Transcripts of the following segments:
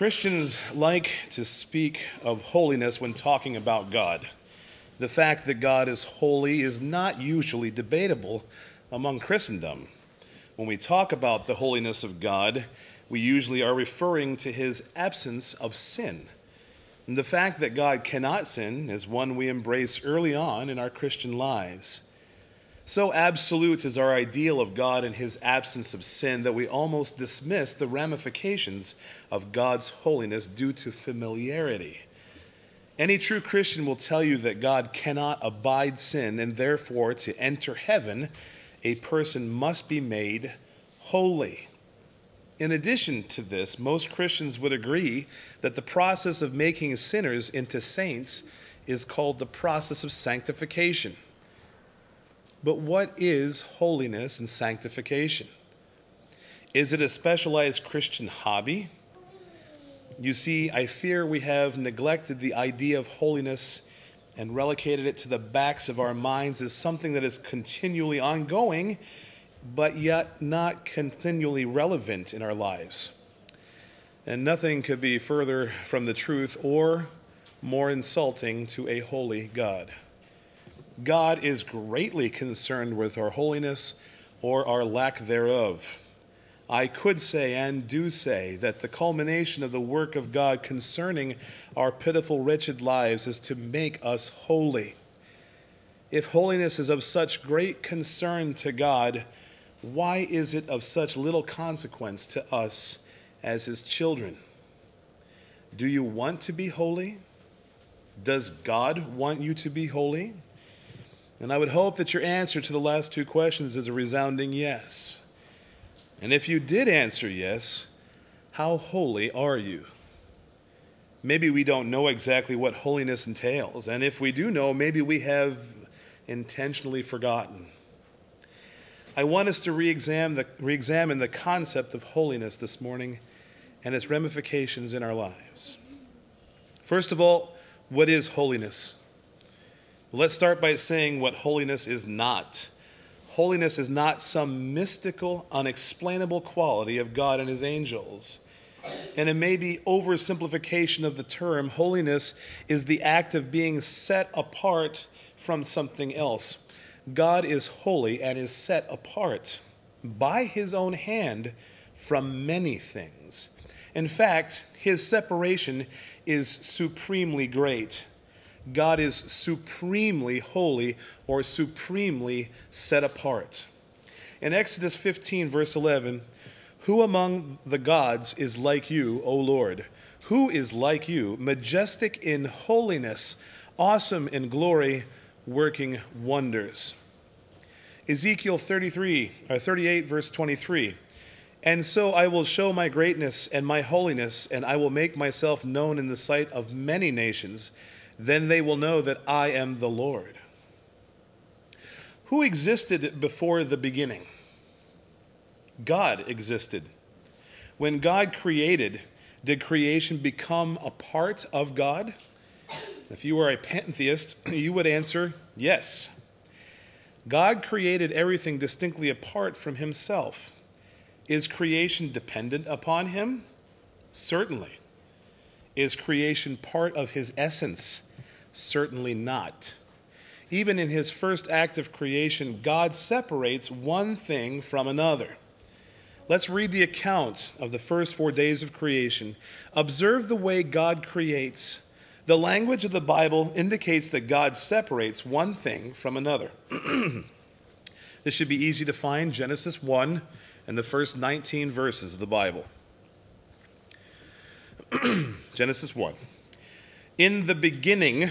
Christians like to speak of holiness when talking about God. The fact that God is holy is not usually debatable among Christendom. When we talk about the holiness of God, we usually are referring to his absence of sin. And the fact that God cannot sin is one we embrace early on in our Christian lives. So absolute is our ideal of God and his absence of sin that we almost dismiss the ramifications of God's holiness due to familiarity. Any true Christian will tell you that God cannot abide sin, and therefore, to enter heaven, a person must be made holy. In addition to this, most Christians would agree that the process of making sinners into saints is called the process of sanctification. But what is holiness and sanctification? Is it a specialized Christian hobby? You see, I fear we have neglected the idea of holiness and relegated it to the backs of our minds as something that is continually ongoing, but yet not continually relevant in our lives. And nothing could be further from the truth or more insulting to a holy God. God is greatly concerned with our holiness or our lack thereof. I could say and do say that the culmination of the work of God concerning our pitiful, wretched lives is to make us holy. If holiness is of such great concern to God, why is it of such little consequence to us as His children? Do you want to be holy? Does God want you to be holy? And I would hope that your answer to the last two questions is a resounding yes. And if you did answer yes, how holy are you? Maybe we don't know exactly what holiness entails, and if we do know, maybe we have intentionally forgotten. I want us to re examine the, concept of holiness this morning and its ramifications in our lives. First of all, what is holiness? Let's start by saying what holiness is not. Holiness is not some mystical, unexplainable quality of God and his angels. And it may be oversimplification of the term. Holiness is the act of being set apart from something else. God is holy and is set apart by his own hand from many things. In fact, his separation is supremely great. God is supremely holy or supremely set apart. In Exodus 15, verse 11, who among the gods is like you, O Lord? Who is like you, majestic in holiness, awesome in glory, working wonders? Ezekiel 33, or 38, verse 23. And so I will show my greatness and my holiness, and I will make myself known in the sight of many nations then they will know that I am the Lord. Who existed before the beginning? God existed. When God created, did creation become a part of God? If you were a pantheist, you would answer yes. God created everything distinctly apart from himself. Is creation dependent upon him? Certainly. Is creation part of his essence? Certainly not. Even in his first act of creation, God separates one thing from another. Let's read the account of the first four days of creation. Observe the way God creates. The language of the Bible indicates that God separates one thing from another. this should be easy to find Genesis 1 and the first 19 verses of the Bible. Genesis 1. In the beginning,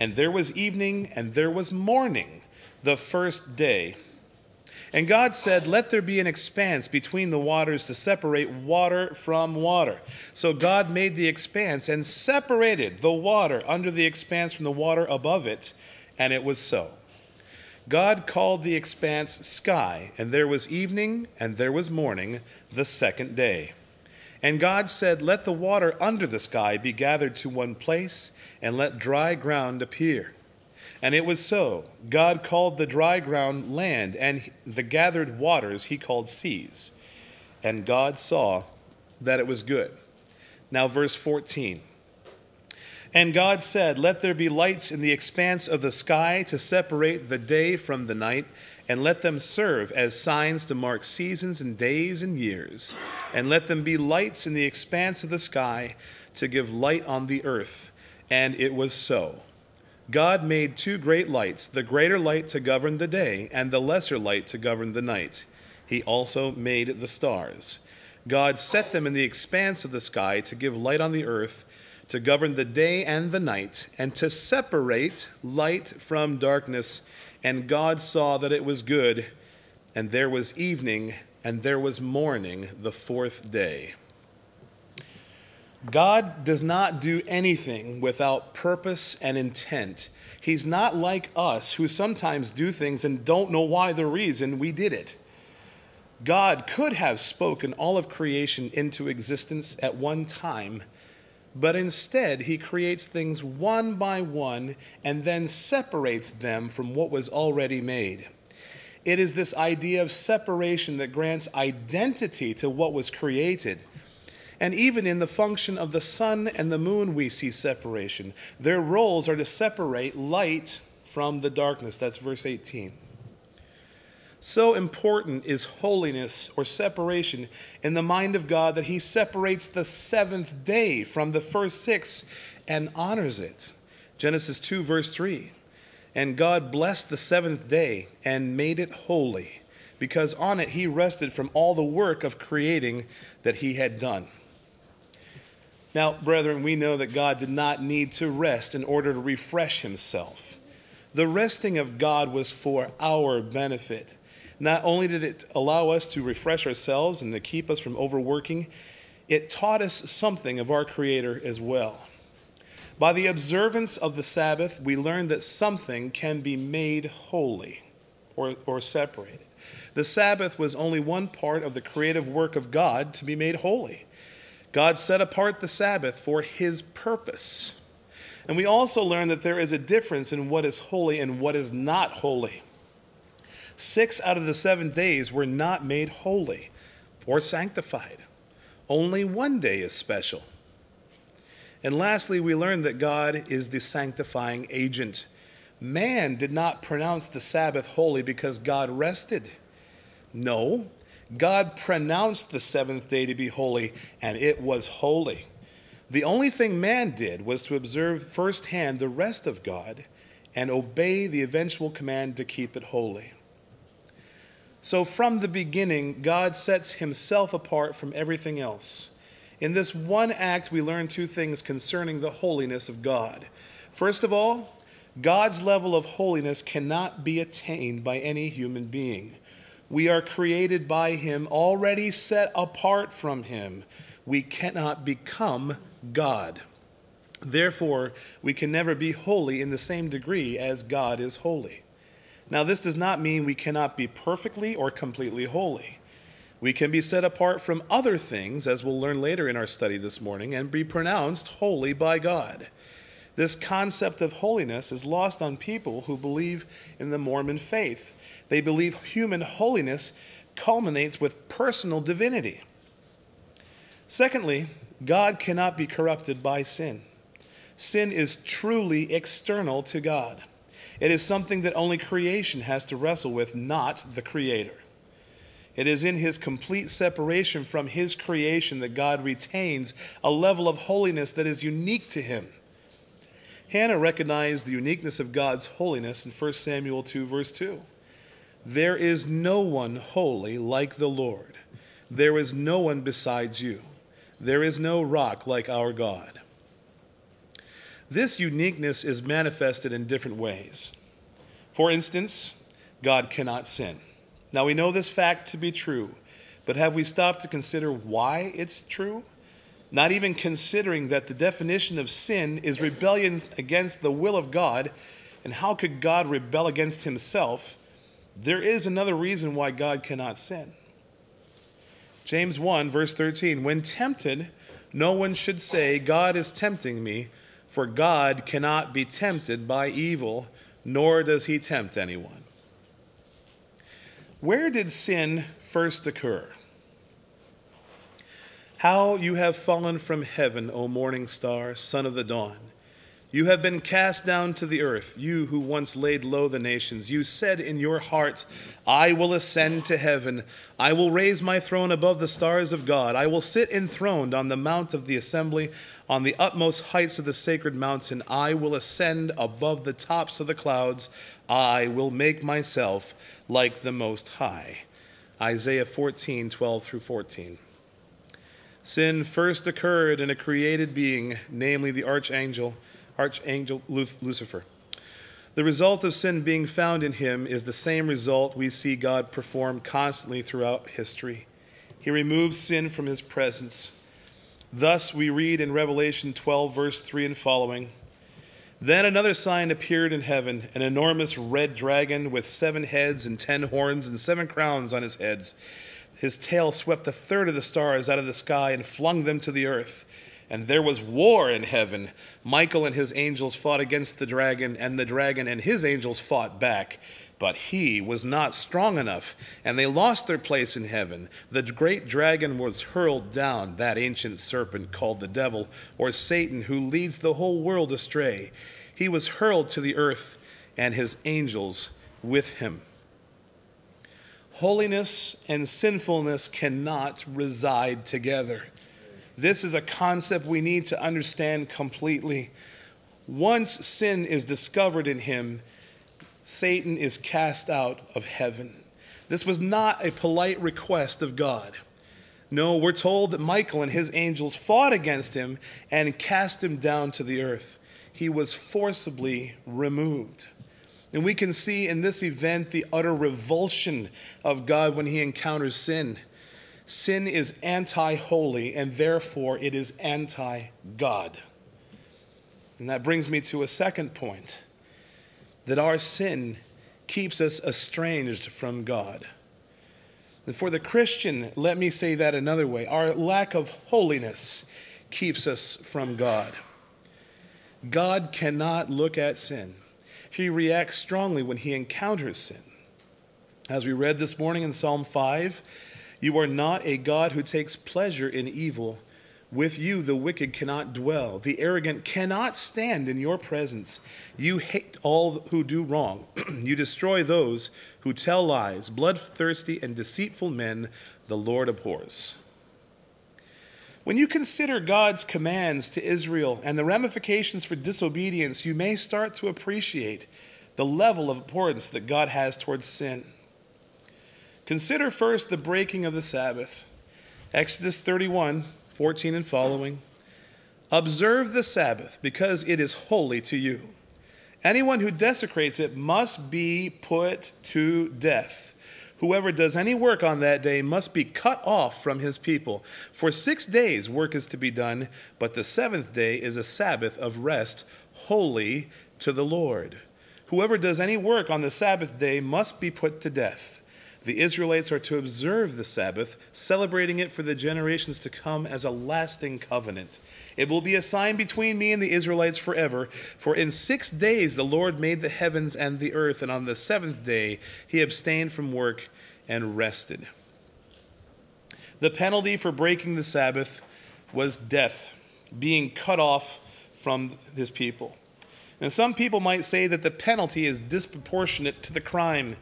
And there was evening, and there was morning, the first day. And God said, Let there be an expanse between the waters to separate water from water. So God made the expanse and separated the water under the expanse from the water above it, and it was so. God called the expanse sky, and there was evening and there was morning the second day. And God said, Let the water under the sky be gathered to one place, and let dry ground appear. And it was so. God called the dry ground land, and the gathered waters he called seas. And God saw that it was good. Now, verse 14. And God said, Let there be lights in the expanse of the sky to separate the day from the night, and let them serve as signs to mark seasons and days and years. And let them be lights in the expanse of the sky to give light on the earth. And it was so. God made two great lights, the greater light to govern the day, and the lesser light to govern the night. He also made the stars. God set them in the expanse of the sky to give light on the earth, to govern the day and the night, and to separate light from darkness. And God saw that it was good, and there was evening, and there was morning the fourth day. God does not do anything without purpose and intent. He's not like us who sometimes do things and don't know why the reason we did it. God could have spoken all of creation into existence at one time, but instead he creates things one by one and then separates them from what was already made. It is this idea of separation that grants identity to what was created. And even in the function of the sun and the moon, we see separation. Their roles are to separate light from the darkness. That's verse 18. So important is holiness or separation in the mind of God that He separates the seventh day from the first six and honors it. Genesis 2, verse 3. And God blessed the seventh day and made it holy, because on it He rested from all the work of creating that He had done. Now, brethren, we know that God did not need to rest in order to refresh himself. The resting of God was for our benefit. Not only did it allow us to refresh ourselves and to keep us from overworking, it taught us something of our Creator as well. By the observance of the Sabbath, we learn that something can be made holy or, or separated. The Sabbath was only one part of the creative work of God to be made holy. God set apart the Sabbath for his purpose. And we also learn that there is a difference in what is holy and what is not holy. Six out of the seven days were not made holy or sanctified. Only one day is special. And lastly, we learn that God is the sanctifying agent. Man did not pronounce the Sabbath holy because God rested. No, God pronounced the seventh day to be holy, and it was holy. The only thing man did was to observe firsthand the rest of God and obey the eventual command to keep it holy. So, from the beginning, God sets himself apart from everything else. In this one act, we learn two things concerning the holiness of God. First of all, God's level of holiness cannot be attained by any human being. We are created by Him, already set apart from Him. We cannot become God. Therefore, we can never be holy in the same degree as God is holy. Now, this does not mean we cannot be perfectly or completely holy. We can be set apart from other things, as we'll learn later in our study this morning, and be pronounced holy by God. This concept of holiness is lost on people who believe in the Mormon faith. They believe human holiness culminates with personal divinity. Secondly, God cannot be corrupted by sin. Sin is truly external to God. It is something that only creation has to wrestle with, not the Creator. It is in his complete separation from his creation that God retains a level of holiness that is unique to him. Hannah recognized the uniqueness of God's holiness in 1 Samuel 2, verse 2. There is no one holy like the Lord. There is no one besides you. There is no rock like our God. This uniqueness is manifested in different ways. For instance, God cannot sin. Now we know this fact to be true, but have we stopped to consider why it's true? Not even considering that the definition of sin is rebellion against the will of God, and how could God rebel against himself? There is another reason why God cannot sin. James 1, verse 13 When tempted, no one should say, God is tempting me, for God cannot be tempted by evil, nor does he tempt anyone. Where did sin first occur? How you have fallen from heaven, O morning star, son of the dawn. You have been cast down to the earth, you who once laid low the nations. You said in your heart, I will ascend to heaven. I will raise my throne above the stars of God. I will sit enthroned on the mount of the assembly, on the utmost heights of the sacred mountain. I will ascend above the tops of the clouds. I will make myself like the Most High. Isaiah 14, 12 through 14. Sin first occurred in a created being, namely the archangel archangel Lucifer. The result of sin being found in him is the same result we see God perform constantly throughout history. He removes sin from his presence. Thus, we read in Revelation 12, verse 3 and following Then another sign appeared in heaven an enormous red dragon with seven heads and ten horns and seven crowns on his heads. His tail swept a third of the stars out of the sky and flung them to the earth and there was war in heaven. Michael and his angels fought against the dragon, and the dragon and his angels fought back. But he was not strong enough, and they lost their place in heaven. The great dragon was hurled down, that ancient serpent called the devil, or Satan, who leads the whole world astray. He was hurled to the earth, and his angels with him. Holiness and sinfulness cannot reside together. This is a concept we need to understand completely. Once sin is discovered in him, Satan is cast out of heaven. This was not a polite request of God. No, we're told that Michael and his angels fought against him and cast him down to the earth. He was forcibly removed. And we can see in this event the utter revulsion of God when he encounters sin. Sin is anti holy, and therefore it is anti God. And that brings me to a second point that our sin keeps us estranged from God. And for the Christian, let me say that another way our lack of holiness keeps us from God. God cannot look at sin, He reacts strongly when He encounters sin. As we read this morning in Psalm 5, you are not a God who takes pleasure in evil. With you, the wicked cannot dwell. The arrogant cannot stand in your presence. You hate all who do wrong. you destroy those who tell lies. Bloodthirsty and deceitful men, the Lord abhors. When you consider God's commands to Israel and the ramifications for disobedience, you may start to appreciate the level of importance that God has towards sin. Consider first the breaking of the Sabbath. Exodus 31 14 and following. Observe the Sabbath because it is holy to you. Anyone who desecrates it must be put to death. Whoever does any work on that day must be cut off from his people. For six days work is to be done, but the seventh day is a Sabbath of rest, holy to the Lord. Whoever does any work on the Sabbath day must be put to death. The Israelites are to observe the Sabbath, celebrating it for the generations to come as a lasting covenant. It will be a sign between me and the Israelites forever. For in six days the Lord made the heavens and the earth, and on the seventh day he abstained from work and rested. The penalty for breaking the Sabbath was death, being cut off from his people. And some people might say that the penalty is disproportionate to the crime.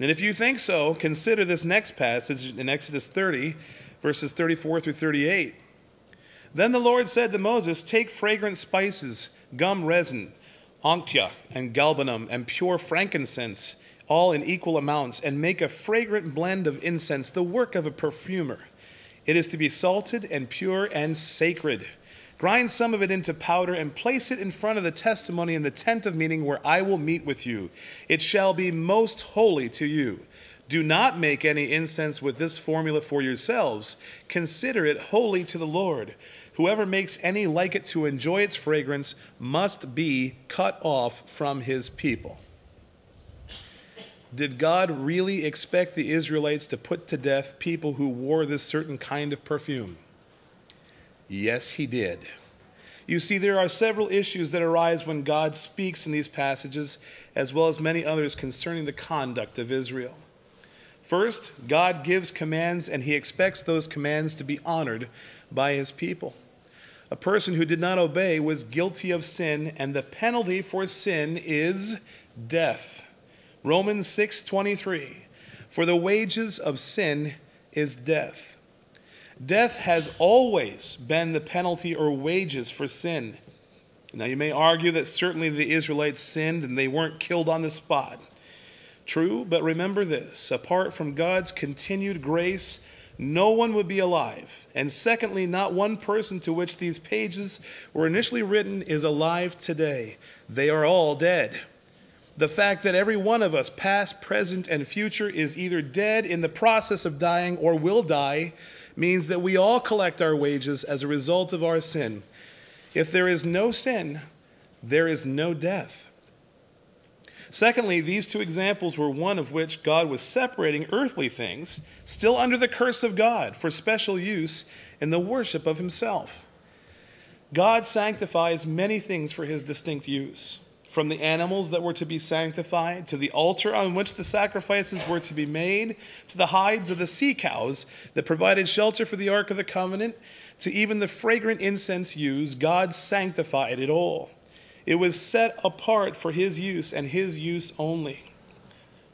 And if you think so, consider this next passage in Exodus 30, verses 34 through 38. Then the Lord said to Moses, Take fragrant spices, gum resin, onycha, and galbanum, and pure frankincense, all in equal amounts, and make a fragrant blend of incense, the work of a perfumer. It is to be salted and pure and sacred. Grind some of it into powder and place it in front of the testimony in the tent of meeting where I will meet with you. It shall be most holy to you. Do not make any incense with this formula for yourselves. Consider it holy to the Lord. Whoever makes any like it to enjoy its fragrance must be cut off from his people. Did God really expect the Israelites to put to death people who wore this certain kind of perfume? Yes, he did. You see, there are several issues that arise when God speaks in these passages, as well as many others concerning the conduct of Israel. First, God gives commands, and he expects those commands to be honored by his people. A person who did not obey was guilty of sin, and the penalty for sin is death. Romans 6:23 For the wages of sin is death. Death has always been the penalty or wages for sin. Now you may argue that certainly the Israelites sinned and they weren't killed on the spot. True, but remember this apart from God's continued grace, no one would be alive. And secondly, not one person to which these pages were initially written is alive today. They are all dead. The fact that every one of us, past, present, and future, is either dead in the process of dying or will die means that we all collect our wages as a result of our sin. If there is no sin, there is no death. Secondly, these two examples were one of which God was separating earthly things, still under the curse of God, for special use in the worship of Himself. God sanctifies many things for His distinct use from the animals that were to be sanctified, to the altar on which the sacrifices were to be made, to the hides of the sea cows that provided shelter for the Ark of the Covenant, to even the fragrant incense used, God sanctified it all. It was set apart for His use and His use only.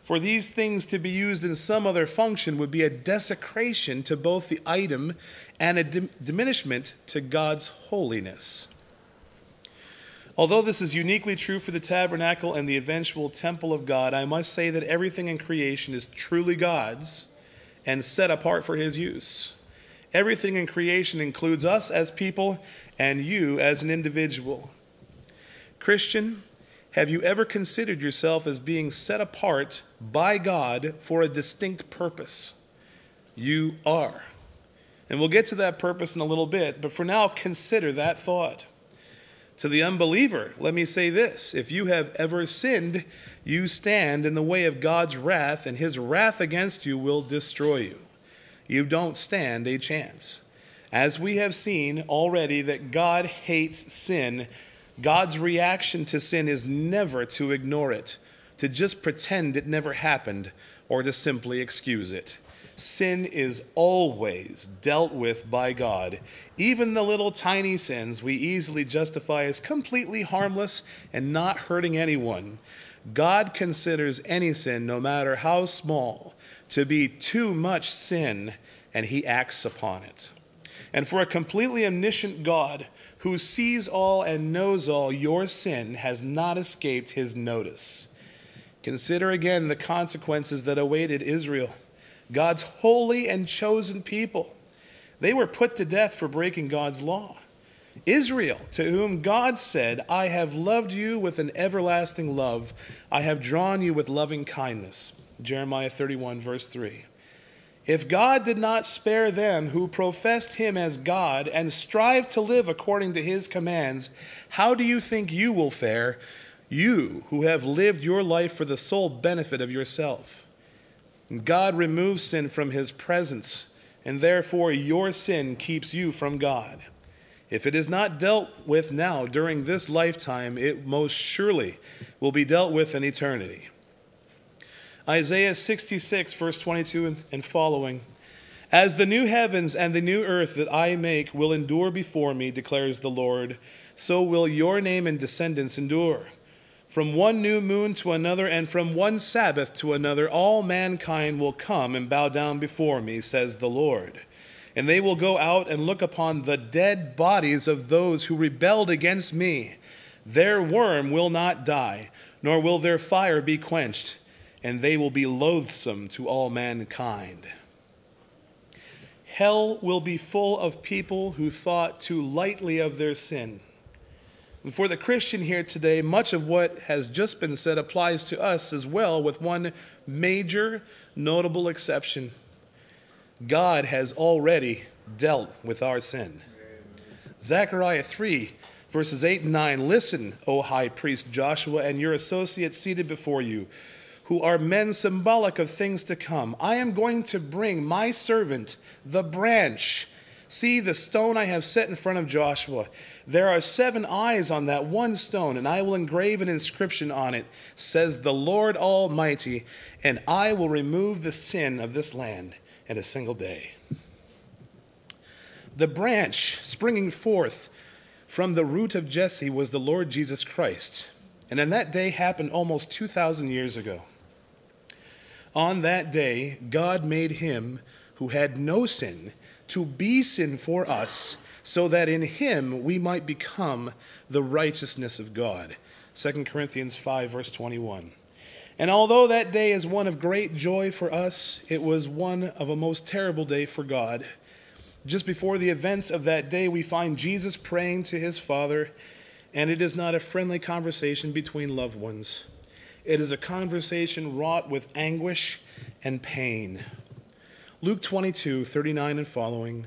For these things to be used in some other function would be a desecration to both the item and a diminishment to God's holiness. Although this is uniquely true for the tabernacle and the eventual temple of God, I must say that everything in creation is truly God's and set apart for his use. Everything in creation includes us as people and you as an individual. Christian, have you ever considered yourself as being set apart by God for a distinct purpose? You are. And we'll get to that purpose in a little bit, but for now, consider that thought. To the unbeliever, let me say this if you have ever sinned, you stand in the way of God's wrath, and his wrath against you will destroy you. You don't stand a chance. As we have seen already, that God hates sin, God's reaction to sin is never to ignore it, to just pretend it never happened, or to simply excuse it. Sin is always dealt with by God. Even the little tiny sins we easily justify as completely harmless and not hurting anyone. God considers any sin, no matter how small, to be too much sin, and he acts upon it. And for a completely omniscient God who sees all and knows all, your sin has not escaped his notice. Consider again the consequences that awaited Israel. God's holy and chosen people. They were put to death for breaking God's law. Israel, to whom God said, I have loved you with an everlasting love, I have drawn you with loving kindness. Jeremiah 31, verse 3. If God did not spare them who professed him as God and strive to live according to his commands, how do you think you will fare, you who have lived your life for the sole benefit of yourself? God removes sin from his presence, and therefore your sin keeps you from God. If it is not dealt with now during this lifetime, it most surely will be dealt with in eternity. Isaiah 66, verse 22 and following. As the new heavens and the new earth that I make will endure before me, declares the Lord, so will your name and descendants endure. From one new moon to another, and from one Sabbath to another, all mankind will come and bow down before me, says the Lord. And they will go out and look upon the dead bodies of those who rebelled against me. Their worm will not die, nor will their fire be quenched, and they will be loathsome to all mankind. Hell will be full of people who thought too lightly of their sin And for the Christian here today, much of what has just been said applies to us as well, with one major notable exception. God has already dealt with our sin. Zechariah 3, verses 8 and 9 Listen, O high priest Joshua, and your associates seated before you, who are men symbolic of things to come. I am going to bring my servant, the branch. See the stone I have set in front of Joshua. There are seven eyes on that one stone, and I will engrave an inscription on it, says the Lord Almighty, and I will remove the sin of this land in a single day. The branch springing forth from the root of Jesse was the Lord Jesus Christ. And in that day happened almost 2,000 years ago. On that day, God made him who had no sin to be sin for us, so that in him we might become the righteousness of God. 2 Corinthians 5, verse 21. And although that day is one of great joy for us, it was one of a most terrible day for God. Just before the events of that day, we find Jesus praying to his Father, and it is not a friendly conversation between loved ones. It is a conversation wrought with anguish and pain. Luke 22, 39 and following.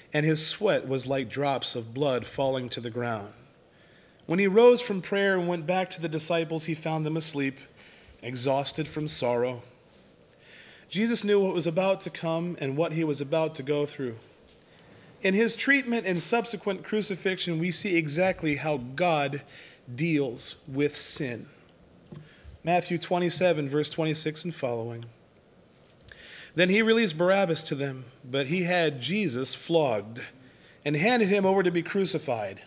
and his sweat was like drops of blood falling to the ground. When he rose from prayer and went back to the disciples, he found them asleep, exhausted from sorrow. Jesus knew what was about to come and what he was about to go through. In his treatment and subsequent crucifixion, we see exactly how God deals with sin. Matthew 27, verse 26 and following. Then he released Barabbas to them, but he had Jesus flogged and handed him over to be crucified.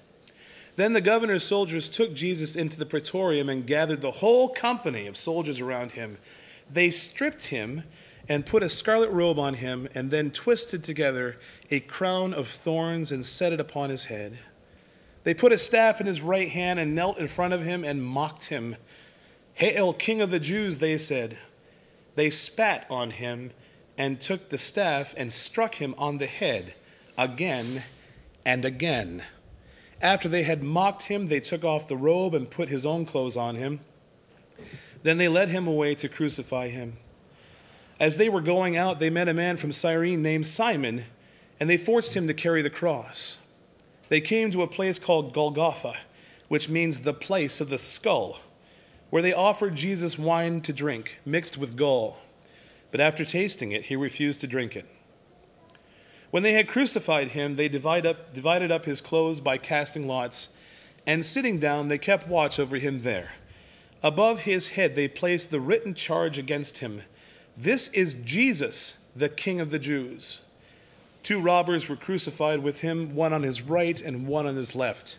Then the governor's soldiers took Jesus into the praetorium and gathered the whole company of soldiers around him. They stripped him and put a scarlet robe on him, and then twisted together a crown of thorns and set it upon his head. They put a staff in his right hand and knelt in front of him and mocked him. Hail, King of the Jews, they said. They spat on him and took the staff and struck him on the head again and again. After they had mocked him, they took off the robe and put his own clothes on him. Then they led him away to crucify him. As they were going out, they met a man from Cyrene named Simon, and they forced him to carry the cross. They came to a place called Golgotha, which means the place of the skull, where they offered Jesus wine to drink, mixed with gall but after tasting it, he refused to drink it. When they had crucified him, they divide up, divided up his clothes by casting lots, and sitting down, they kept watch over him there. Above his head, they placed the written charge against him This is Jesus, the King of the Jews. Two robbers were crucified with him, one on his right and one on his left.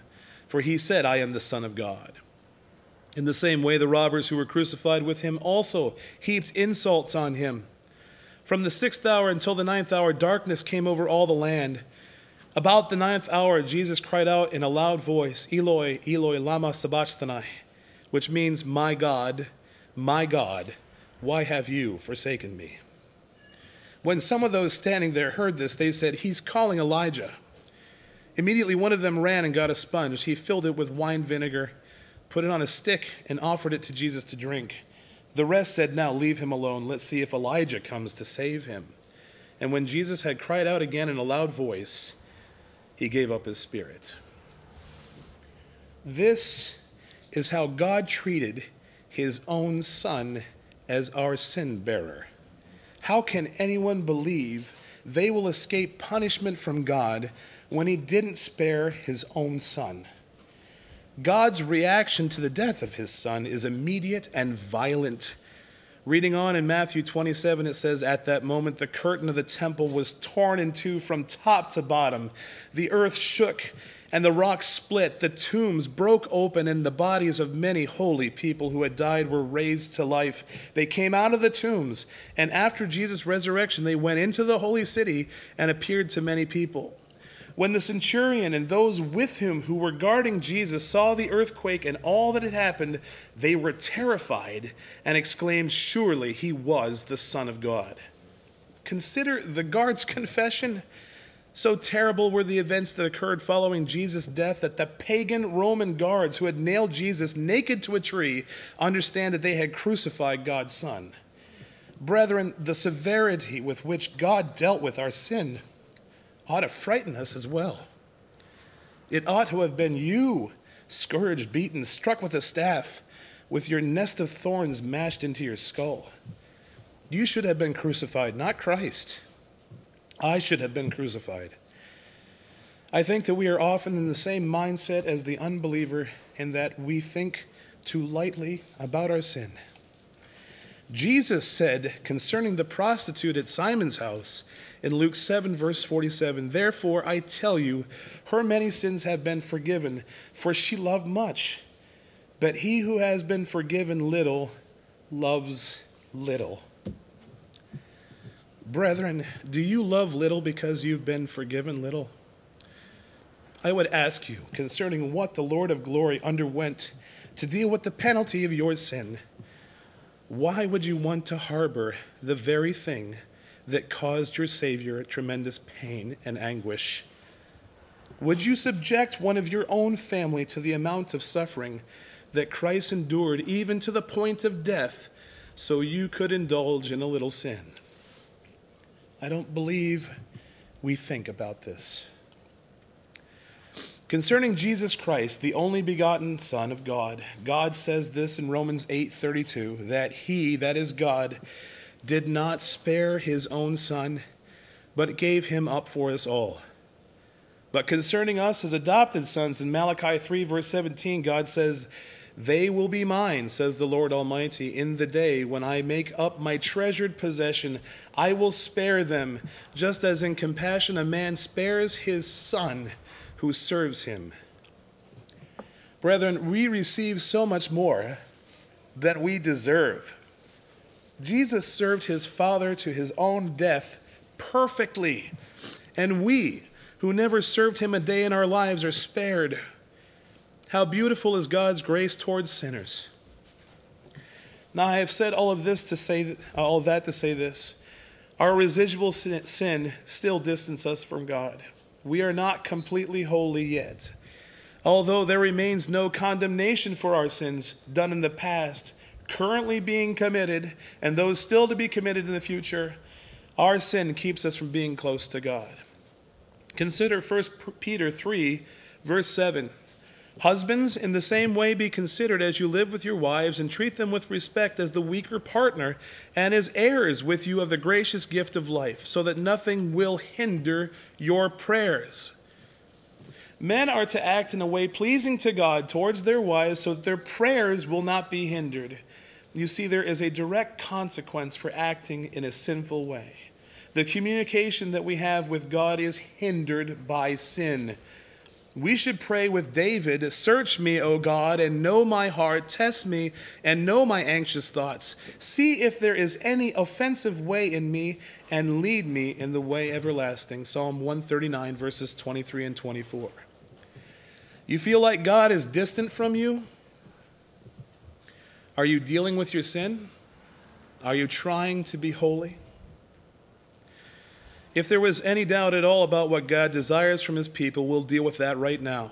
for he said, I am the Son of God. In the same way, the robbers who were crucified with him also heaped insults on him. From the sixth hour until the ninth hour, darkness came over all the land. About the ninth hour, Jesus cried out in a loud voice, Eloi, Eloi, lama sabachthani, which means, My God, my God, why have you forsaken me? When some of those standing there heard this, they said, He's calling Elijah. Immediately, one of them ran and got a sponge. He filled it with wine vinegar, put it on a stick, and offered it to Jesus to drink. The rest said, Now leave him alone. Let's see if Elijah comes to save him. And when Jesus had cried out again in a loud voice, he gave up his spirit. This is how God treated his own Son as our sin bearer. How can anyone believe they will escape punishment from God when he didn't spare his own Son? God's reaction to the death of his Son is immediate and violent. Reading on in Matthew 27, it says, At that moment, the curtain of the temple was torn in two from top to bottom. The earth shook and the rocks split. The tombs broke open, and the bodies of many holy people who had died were raised to life. They came out of the tombs, and after Jesus' resurrection, they went into the holy city and appeared to many people. When the centurion and those with him who were guarding Jesus saw the earthquake and all that had happened, they were terrified and exclaimed, Surely he was the Son of God. Consider the guard's confession. So terrible were the events that occurred following Jesus' death that the pagan Roman guards who had nailed Jesus naked to a tree understand that they had crucified God's Son. Brethren, the severity with which God dealt with our sin ought to frighten us as well. It ought to have been you, scourged, beaten, struck with a staff, with your nest of thorns mashed into your skull. You should have been crucified, not Christ. I should have been crucified. I think that we are often in the same mindset as the unbeliever in that we think too lightly about our sin. Jesus said concerning the prostitute at Simon's house in Luke 7, verse 47 Therefore I tell you, her many sins have been forgiven, for she loved much. But he who has been forgiven little loves little. Brethren, do you love little because you've been forgiven little? I would ask you concerning what the Lord of glory underwent to deal with the penalty of your sin why would you want to harbor the very thing that caused your Savior tremendous pain and anguish? Would you subject one of your own family to the amount of suffering that Christ endured, even to the point of death, so you could indulge in a little sin? I don't believe we think about this. Concerning Jesus Christ, the only begotten Son of God, God says this in Romans 8:32 that he, that is God, did not spare his own son, but gave him up for us all. But concerning us as adopted sons in Malachi 3 verse 17, God says, "They will be mine," says the Lord Almighty, "in the day when I make up my treasured possession, I will spare them, just as in compassion a man spares his son." Who serves him. Brethren, we receive so much more than we deserve. Jesus served his Father to his own death perfectly, and we, who never served him a day in our lives, are spared. How beautiful is God's grace towards sinners. Now, I have said all of this to say, all that to say this. Our residual sin still distances us from God we are not completely holy yet. Although there remains no condemnation for our sins done in the past, currently being committed, and those still to be committed in the future, our sin keeps us from being close to God. Consider 1 Peter 3, verse 7. Husbands, in the same way, be considered as you live with your wives and treat them with respect as the weaker partner and as heirs with you of the gracious gift of life, so that nothing will hinder your prayers. Men are to act in a way pleasing to God towards their wives so that their prayers will not be hindered. You see, there is a direct consequence for acting in a sinful way. The communication that we have with God is hindered by sin. We should pray with David Search me, O God, and know my heart. Test me and know my anxious thoughts. See if there is any offensive way in me, and lead me in the way everlasting. Psalm 139, verses 23 and 24. You feel like God is distant from you? Are you dealing with your sin? Are you trying to be holy? If there was any doubt at all about what God desires from his people, we'll deal with that right now.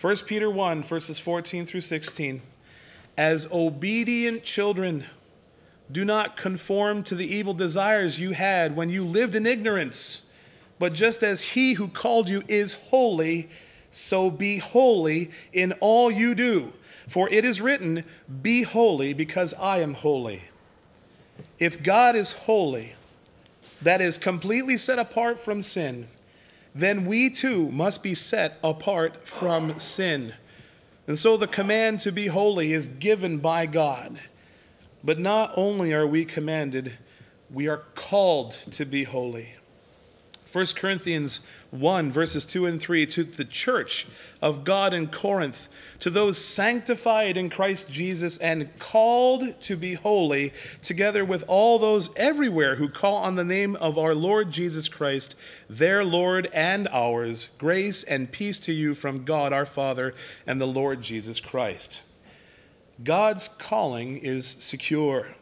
1 Peter 1, verses 14 through 16. As obedient children, do not conform to the evil desires you had when you lived in ignorance. But just as he who called you is holy, so be holy in all you do. For it is written, Be holy, because I am holy. If God is holy, that is completely set apart from sin, then we too must be set apart from sin. And so the command to be holy is given by God. But not only are we commanded, we are called to be holy. 1 Corinthians 1, verses 2 and 3, to the church of God in Corinth, to those sanctified in Christ Jesus and called to be holy, together with all those everywhere who call on the name of our Lord Jesus Christ, their Lord and ours, grace and peace to you from God our Father and the Lord Jesus Christ. God's calling is secure.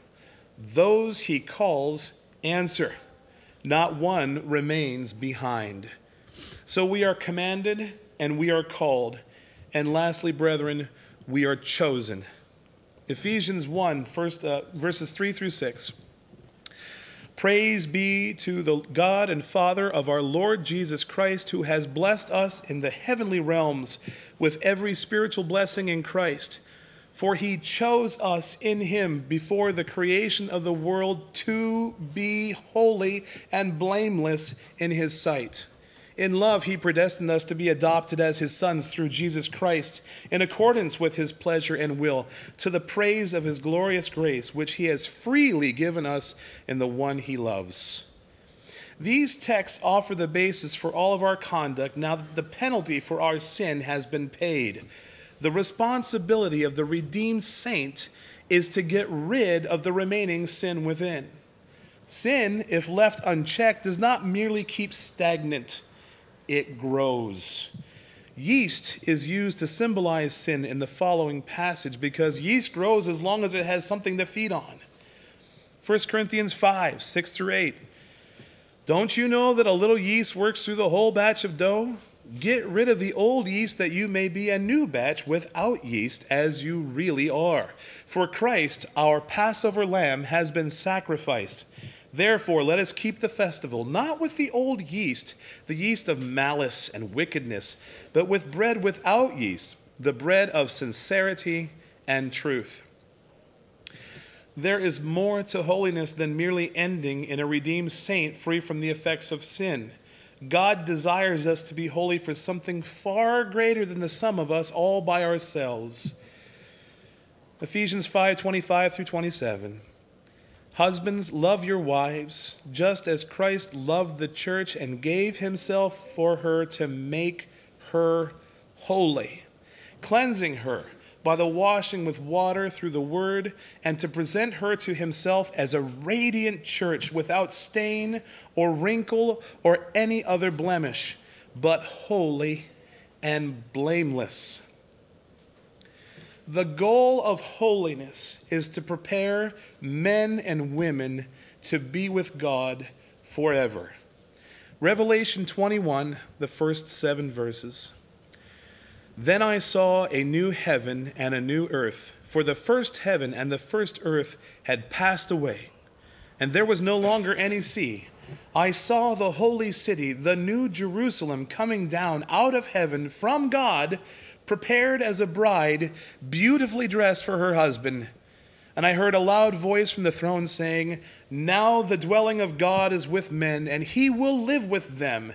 Those he calls answer not one remains behind. So we are commanded and we are called. And lastly, brethren, we are chosen. Ephesians 1, first, uh, verses 3 through 6. Praise be to the God and Father of our Lord Jesus Christ, who has blessed us in the heavenly realms with every spiritual blessing in Christ for he chose us in him before the creation of the world to be holy and blameless in his sight. In love, he predestined us to be adopted as his sons through Jesus Christ, in accordance with his pleasure and will, to the praise of his glorious grace, which he has freely given us in the one he loves. These texts offer the basis for all of our conduct now that the penalty for our sin has been paid. The responsibility of the redeemed saint is to get rid of the remaining sin within. Sin, if left unchecked, does not merely keep stagnant, it grows. Yeast is used to symbolize sin in the following passage because yeast grows as long as it has something to feed on. 1 Corinthians 5 6 through 8. Don't you know that a little yeast works through the whole batch of dough? Get rid of the old yeast that you may be a new batch without yeast as you really are. For Christ, our Passover lamb, has been sacrificed. Therefore, let us keep the festival not with the old yeast, the yeast of malice and wickedness, but with bread without yeast, the bread of sincerity and truth. There is more to holiness than merely ending in a redeemed saint free from the effects of sin. God desires us to be holy for something far greater than the sum of us all by ourselves. Ephesians 5 25 through 27. Husbands, love your wives, just as Christ loved the church and gave himself for her to make her holy, cleansing her by the washing with water through the word, and to present her to himself as a radiant church without stain or wrinkle or any other blemish, but holy and blameless. The goal of holiness is to prepare men and women to be with God forever. Revelation 21, the first seven verses. Then I saw a new heaven and a new earth, for the first heaven and the first earth had passed away, and there was no longer any sea. I saw the holy city, the new Jerusalem, coming down out of heaven from God, prepared as a bride, beautifully dressed for her husband. And I heard a loud voice from the throne saying, Now the dwelling of God is with men, and he will live with them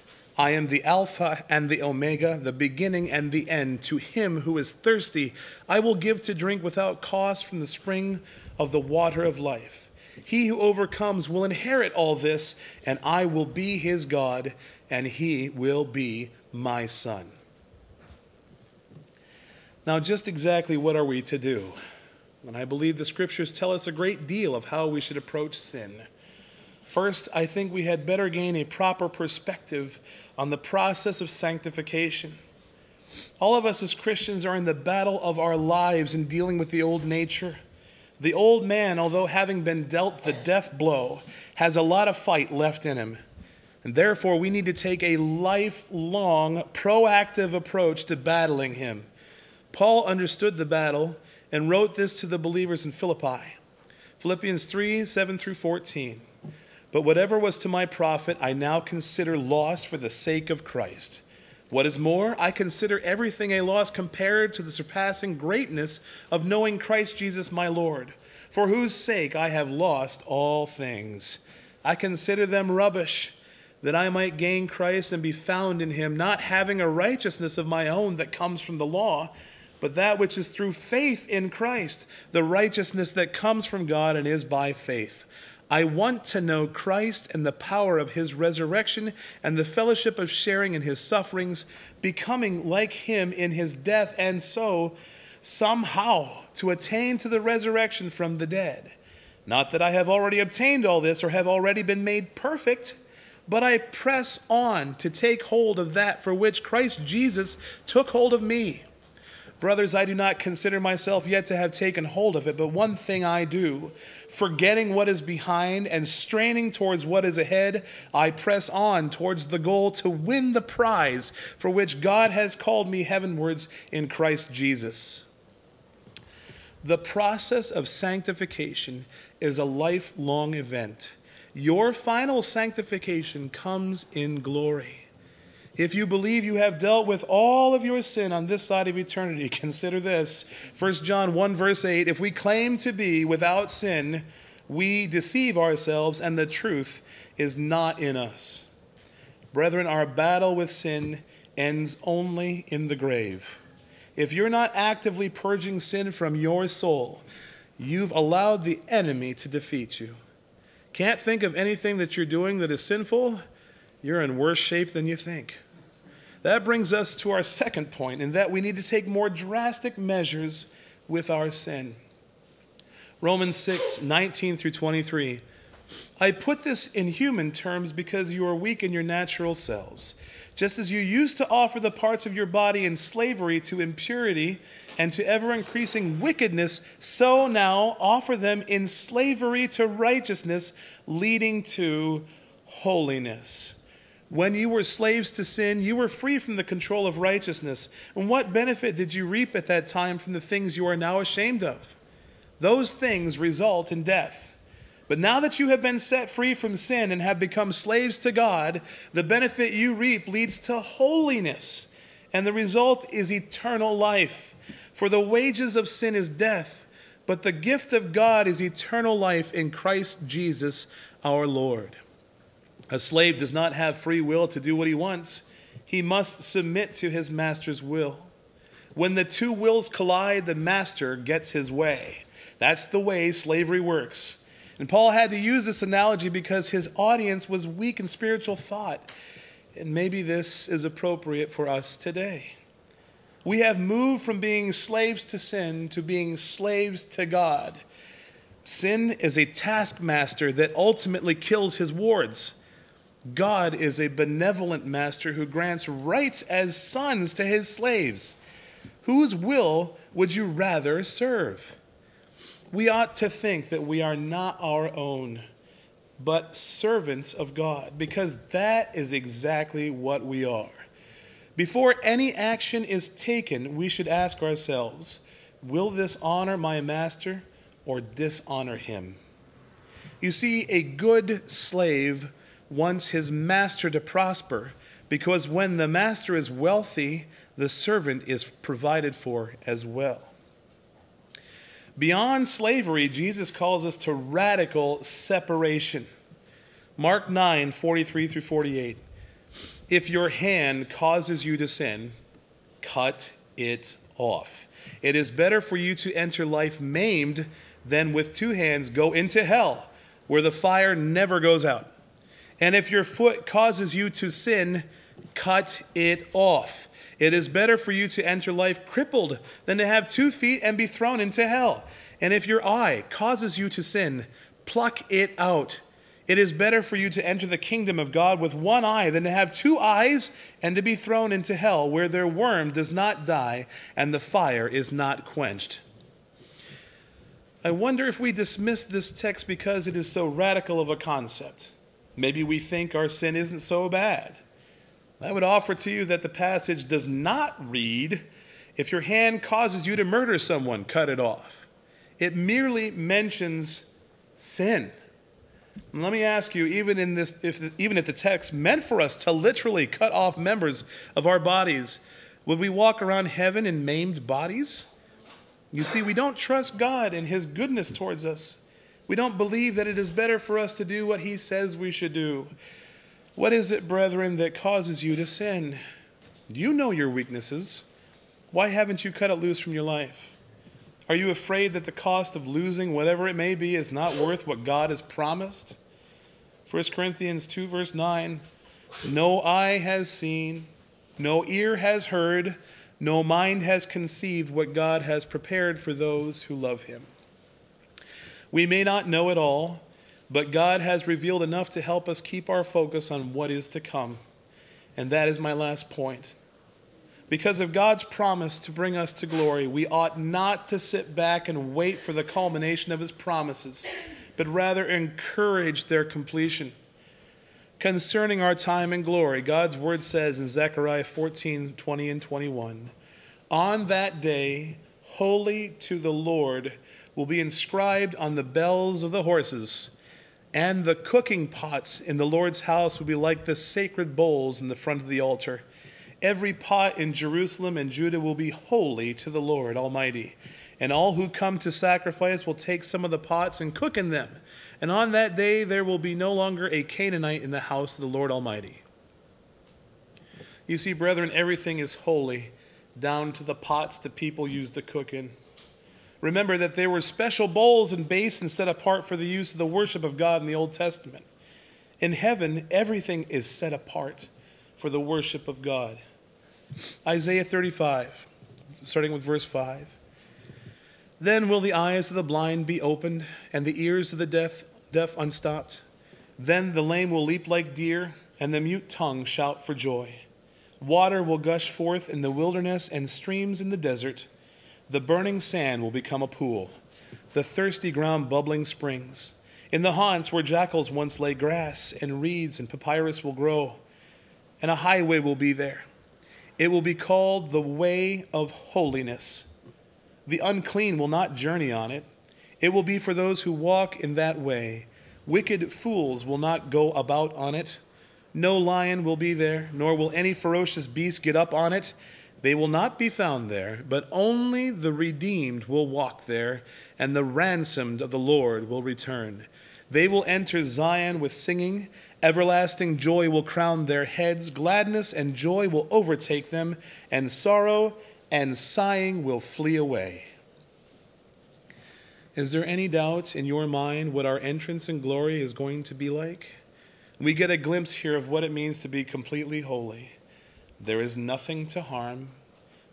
I am the Alpha and the Omega, the beginning and the end. To him who is thirsty, I will give to drink without cost from the spring of the water of life. He who overcomes will inherit all this, and I will be his God, and he will be my son. Now, just exactly what are we to do? And I believe the scriptures tell us a great deal of how we should approach sin. First, I think we had better gain a proper perspective on the process of sanctification. All of us as Christians are in the battle of our lives in dealing with the old nature. The old man, although having been dealt the death blow, has a lot of fight left in him. And therefore, we need to take a lifelong, proactive approach to battling him. Paul understood the battle and wrote this to the believers in Philippi Philippians 3 7 through 14. But whatever was to my profit, I now consider loss for the sake of Christ. What is more, I consider everything a loss compared to the surpassing greatness of knowing Christ Jesus my Lord, for whose sake I have lost all things. I consider them rubbish, that I might gain Christ and be found in him, not having a righteousness of my own that comes from the law, but that which is through faith in Christ, the righteousness that comes from God and is by faith I want to know Christ and the power of his resurrection and the fellowship of sharing in his sufferings, becoming like him in his death, and so somehow to attain to the resurrection from the dead. Not that I have already obtained all this or have already been made perfect, but I press on to take hold of that for which Christ Jesus took hold of me. Brothers, I do not consider myself yet to have taken hold of it, but one thing I do, forgetting what is behind and straining towards what is ahead, I press on towards the goal to win the prize for which God has called me heavenwards in Christ Jesus. The process of sanctification is a lifelong event. Your final sanctification comes in glory. If you believe you have dealt with all of your sin on this side of eternity, consider this. 1 John 1, verse 8 If we claim to be without sin, we deceive ourselves, and the truth is not in us. Brethren, our battle with sin ends only in the grave. If you're not actively purging sin from your soul, you've allowed the enemy to defeat you. Can't think of anything that you're doing that is sinful? You're in worse shape than you think. That brings us to our second point, in that we need to take more drastic measures with our sin. Romans 6 19 through 23. I put this in human terms because you are weak in your natural selves. Just as you used to offer the parts of your body in slavery to impurity and to ever increasing wickedness, so now offer them in slavery to righteousness, leading to holiness. When you were slaves to sin, you were free from the control of righteousness. And what benefit did you reap at that time from the things you are now ashamed of? Those things result in death. But now that you have been set free from sin and have become slaves to God, the benefit you reap leads to holiness. And the result is eternal life. For the wages of sin is death, but the gift of God is eternal life in Christ Jesus our Lord. A slave does not have free will to do what he wants, he must submit to his master's will. When the two wills collide, the master gets his way. That's the way slavery works. And Paul had to use this analogy because his audience was weak in spiritual thought. And maybe this is appropriate for us today. We have moved from being slaves to sin to being slaves to God. Sin is a taskmaster that ultimately kills his wards. God is a benevolent master who grants rights as sons to his slaves. Whose will would you rather serve? We ought to think that we are not our own, but servants of God, because that is exactly what we are. Before any action is taken, we should ask ourselves Will this honor my master or dishonor him? You see, a good slave wants his master to prosper, because when the master is wealthy, the servant is provided for as well. Beyond slavery, Jesus calls us to radical separation. Mark 9, 43 through 48. If your hand causes you to sin, cut it off. It is better for you to enter life maimed than with two hands go into hell, where the fire never goes out. And if your foot causes you to sin, cut it off. It is better for you to enter life crippled than to have two feet and be thrown into hell. And if your eye causes you to sin, pluck it out. It is better for you to enter the kingdom of God with one eye than to have two eyes and to be thrown into hell, where their worm does not die and the fire is not quenched. I wonder if we dismiss this text because it is so radical of a concept. Maybe we think our sin isn't so bad. I would offer to you that the passage does not read, if your hand causes you to murder someone, cut it off. It merely mentions sin. And let me ask you, even in this, if even if the text meant for us to literally cut off members of our bodies, would we walk around heaven in maimed bodies? You see, we don't trust God and His goodness towards us. We don't believe that it is better for us to do what He says we should do. What is it, brethren, that causes you to sin? You know your weaknesses. Why haven't you cut it loose from your life? Are you afraid that the cost of losing whatever it may be is not worth what God has promised? 1 Corinthians 2, verse 9 No eye has seen, no ear has heard, no mind has conceived what God has prepared for those who love him. We may not know it all, but God has revealed enough to help us keep our focus on what is to come. And that is my last point. Because of God's promise to bring us to glory, we ought not to sit back and wait for the culmination of his promises, but rather encourage their completion. Concerning our time in glory, God's word says in Zechariah 14 20 and 21 On that day, holy to the Lord will be inscribed on the bells of the horses, and the cooking pots in the Lord's house will be like the sacred bowls in the front of the altar. Every pot in Jerusalem and Judah will be holy to the Lord Almighty. And all who come to sacrifice will take some of the pots and cook in them. And on that day there will be no longer a Canaanite in the house of the Lord Almighty. You see, brethren, everything is holy, down to the pots that people use to cook in. Remember that there were special bowls and basins set apart for the use of the worship of God in the Old Testament. In heaven, everything is set apart for the worship of God. Isaiah 35, starting with verse 5. Then will the eyes of the blind be opened, and the ears of the deaf, deaf unstopped. Then the lame will leap like deer, and the mute tongue shout for joy. Water will gush forth in the wilderness and streams in the desert. The burning sand will become a pool, the thirsty ground bubbling springs. In the haunts where jackals once lay, grass and reeds and papyrus will grow, and a highway will be there it will be called the way of holiness. The unclean will not journey on it. It will be for those who walk in that way. Wicked fools will not go about on it. No lion will be there, nor will any ferocious beast get up on it. They will not be found there, but only the redeemed will walk there, and the ransomed of the Lord will return. They will enter Zion with singing Everlasting joy will crown their heads, gladness and joy will overtake them, and sorrow and sighing will flee away. Is there any doubt in your mind what our entrance in glory is going to be like? We get a glimpse here of what it means to be completely holy. There is nothing to harm,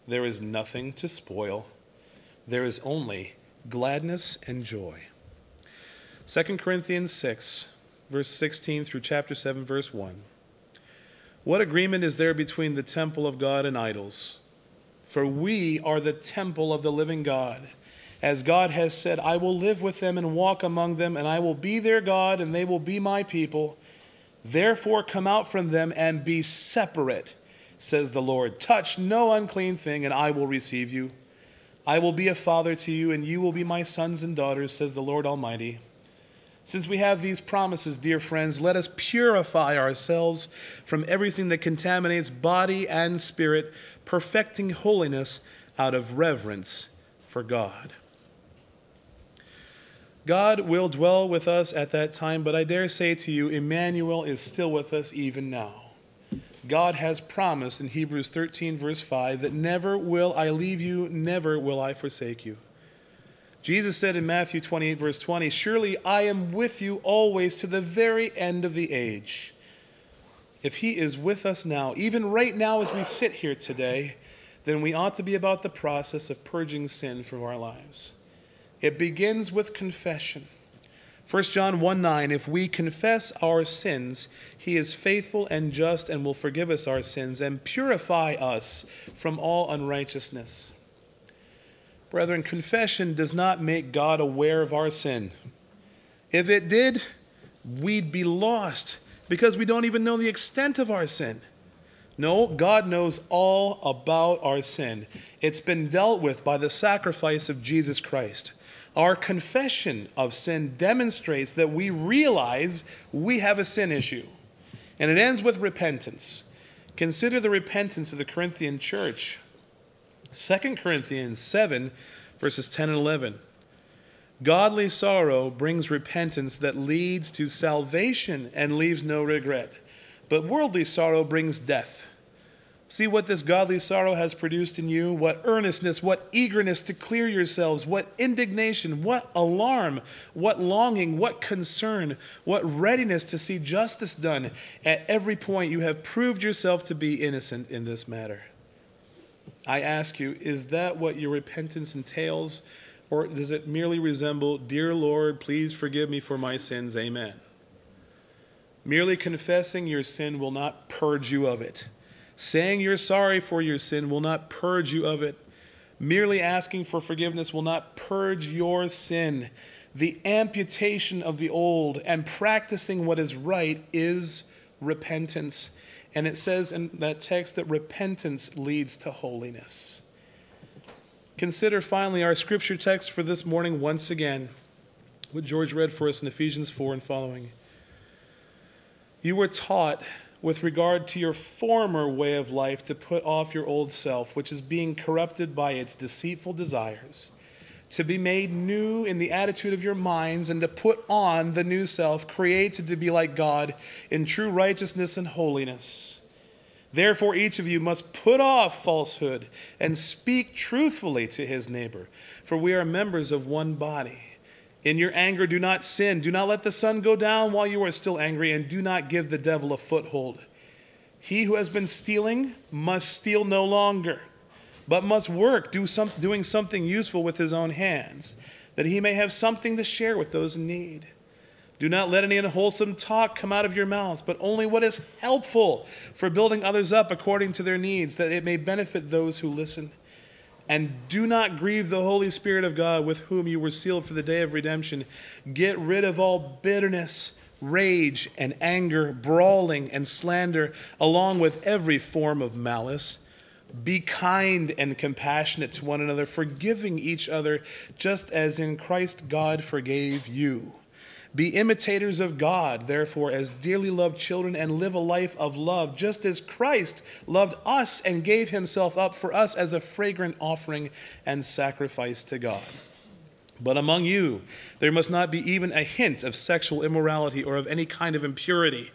there is nothing to spoil, there is only gladness and joy. 2 Corinthians 6 verse 16 through chapter 7, verse 1. What agreement is there between the temple of God and idols? For we are the temple of the living God. As God has said, I will live with them and walk among them, and I will be their God, and they will be my people. Therefore, come out from them and be separate, says the Lord. Touch no unclean thing, and I will receive you. I will be a father to you, and you will be my sons and daughters, says the Lord Almighty. Since we have these promises, dear friends, let us purify ourselves from everything that contaminates body and spirit, perfecting holiness out of reverence for God. God will dwell with us at that time, but I dare say to you, Emmanuel is still with us even now. God has promised in Hebrews 13, verse 5, that never will I leave you, never will I forsake you. Jesus said in Matthew 28, verse 20, Surely I am with you always to the very end of the age. If he is with us now, even right now as we sit here today, then we ought to be about the process of purging sin from our lives. It begins with confession. 1 John 1 9, if we confess our sins, he is faithful and just and will forgive us our sins and purify us from all unrighteousness. Brethren, confession does not make God aware of our sin. If it did, we'd be lost because we don't even know the extent of our sin. No, God knows all about our sin. It's been dealt with by the sacrifice of Jesus Christ. Our confession of sin demonstrates that we realize we have a sin issue. And it ends with repentance. Consider the repentance of the Corinthian church. 2 Corinthians 7, verses 10 and 11. Godly sorrow brings repentance that leads to salvation and leaves no regret, but worldly sorrow brings death. See what this godly sorrow has produced in you, what earnestness, what eagerness to clear yourselves, what indignation, what alarm, what longing, what concern, what readiness to see justice done. At every point, you have proved yourself to be innocent in this matter. I ask you, is that what your repentance entails? Or does it merely resemble, Dear Lord, please forgive me for my sins, amen? Merely confessing your sin will not purge you of it. Saying you're sorry for your sin will not purge you of it. Merely asking for forgiveness will not purge your sin. The amputation of the old and practicing what is right is repentance. And it says in that text that repentance leads to holiness. Consider finally our scripture text for this morning once again, what George read for us in Ephesians 4 and following. You were taught with regard to your former way of life to put off your old self, which is being corrupted by its deceitful desires, to be made new in the attitude of your minds, and to put on the new self, created to be like God in true righteousness and holiness. Therefore, each of you must put off falsehood and speak truthfully to his neighbor, for we are members of one body. In your anger, do not sin. Do not let the sun go down while you are still angry, and do not give the devil a foothold. He who has been stealing must steal no longer, but must work, do some, doing something useful with his own hands, that he may have something to share with those in need. Do not let any unwholesome talk come out of your mouths, but only what is helpful for building others up according to their needs, that it may benefit those who listen. And do not grieve the Holy Spirit of God with whom you were sealed for the day of redemption. Get rid of all bitterness, rage, and anger, brawling, and slander, along with every form of malice. Be kind and compassionate to one another, forgiving each other, just as in Christ God forgave you. Be imitators of God, therefore, as dearly loved children, and live a life of love, just as Christ loved us and gave himself up for us as a fragrant offering and sacrifice to God. But among you, there must not be even a hint of sexual immorality or of any kind of impurity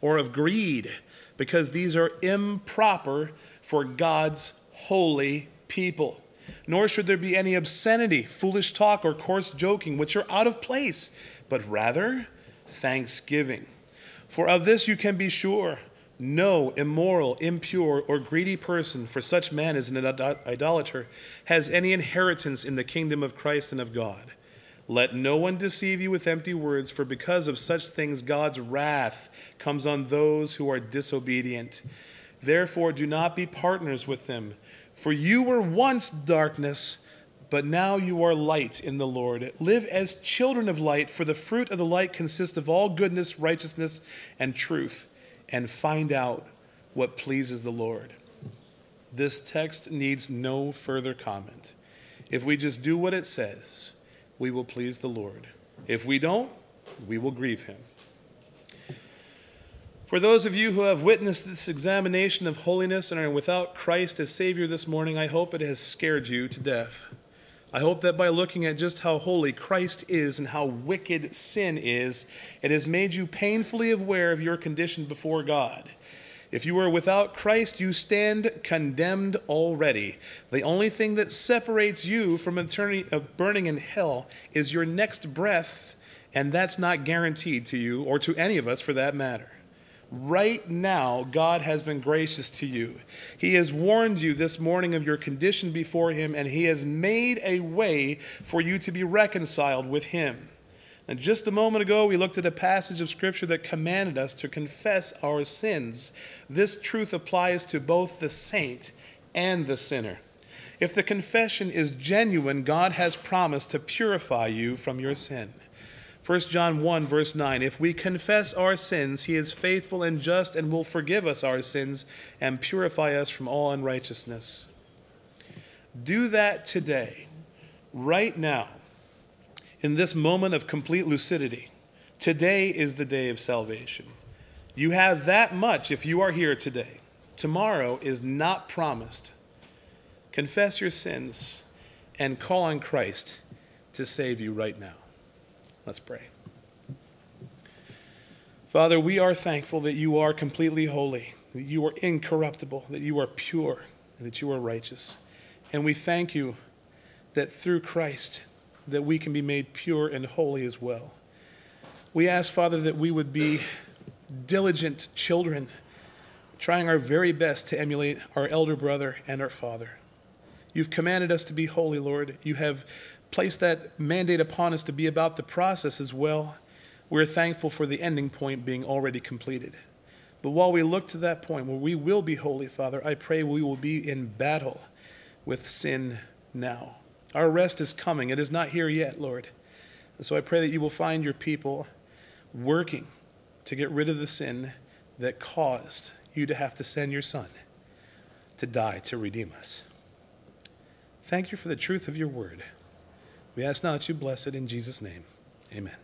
or of greed, because these are improper for God's holy people. Nor should there be any obscenity, foolish talk, or coarse joking, which are out of place but rather thanksgiving. For of this you can be sure no immoral, impure, or greedy person, for such man as an idolater, has any inheritance in the kingdom of Christ and of God. Let no one deceive you with empty words, for because of such things God's wrath comes on those who are disobedient. Therefore, do not be partners with them. For you were once darkness but now you are light in the Lord. Live as children of light, for the fruit of the light consists of all goodness, righteousness, and truth, and find out what pleases the Lord. This text needs no further comment. If we just do what it says, we will please the Lord. If we don't, we will grieve him. For those of you who have witnessed this examination of holiness and are without Christ as Savior this morning, I hope it has scared you to death. I hope that by looking at just how holy Christ is and how wicked sin is, it has made you painfully aware of your condition before God. If you are without Christ, you stand condemned already. The only thing that separates you from eternity of burning in hell is your next breath, and that's not guaranteed to you or to any of us for that matter. Right now, God has been gracious to you. He has warned you this morning of your condition before Him, and He has made a way for you to be reconciled with Him. And just a moment ago, we looked at a passage of Scripture that commanded us to confess our sins. This truth applies to both the saint and the sinner. If the confession is genuine, God has promised to purify you from your sin. 1 John 1, verse 9 If we confess our sins, he is faithful and just and will forgive us our sins and purify us from all unrighteousness. Do that today, right now in this moment of complete lucidity. Today is the day of salvation. You have that much if you are here today. Tomorrow is not promised. Confess your sins and call on Christ to save you right now. Let's pray. Father, we are thankful that you are completely holy, that you are incorruptible, that you are pure, and that you are righteous. And we thank you that through Christ, that we can be made pure and holy as well. We ask, Father, that we would be diligent children, trying our very best to emulate our elder brother and our father. You've commanded us to be holy, Lord. You have placed that mandate upon us to be about the process as well. We're thankful for the ending point being already completed. But while we look to that point where we will be holy, Father, I pray we will be in battle with sin now. Our rest is coming. It is not here yet, Lord. And so I pray that you will find your people working to get rid of the sin that caused you to have to send your son to die to redeem us. Thank you for the truth of your word. We ask now that you bless it in Jesus' name. Amen.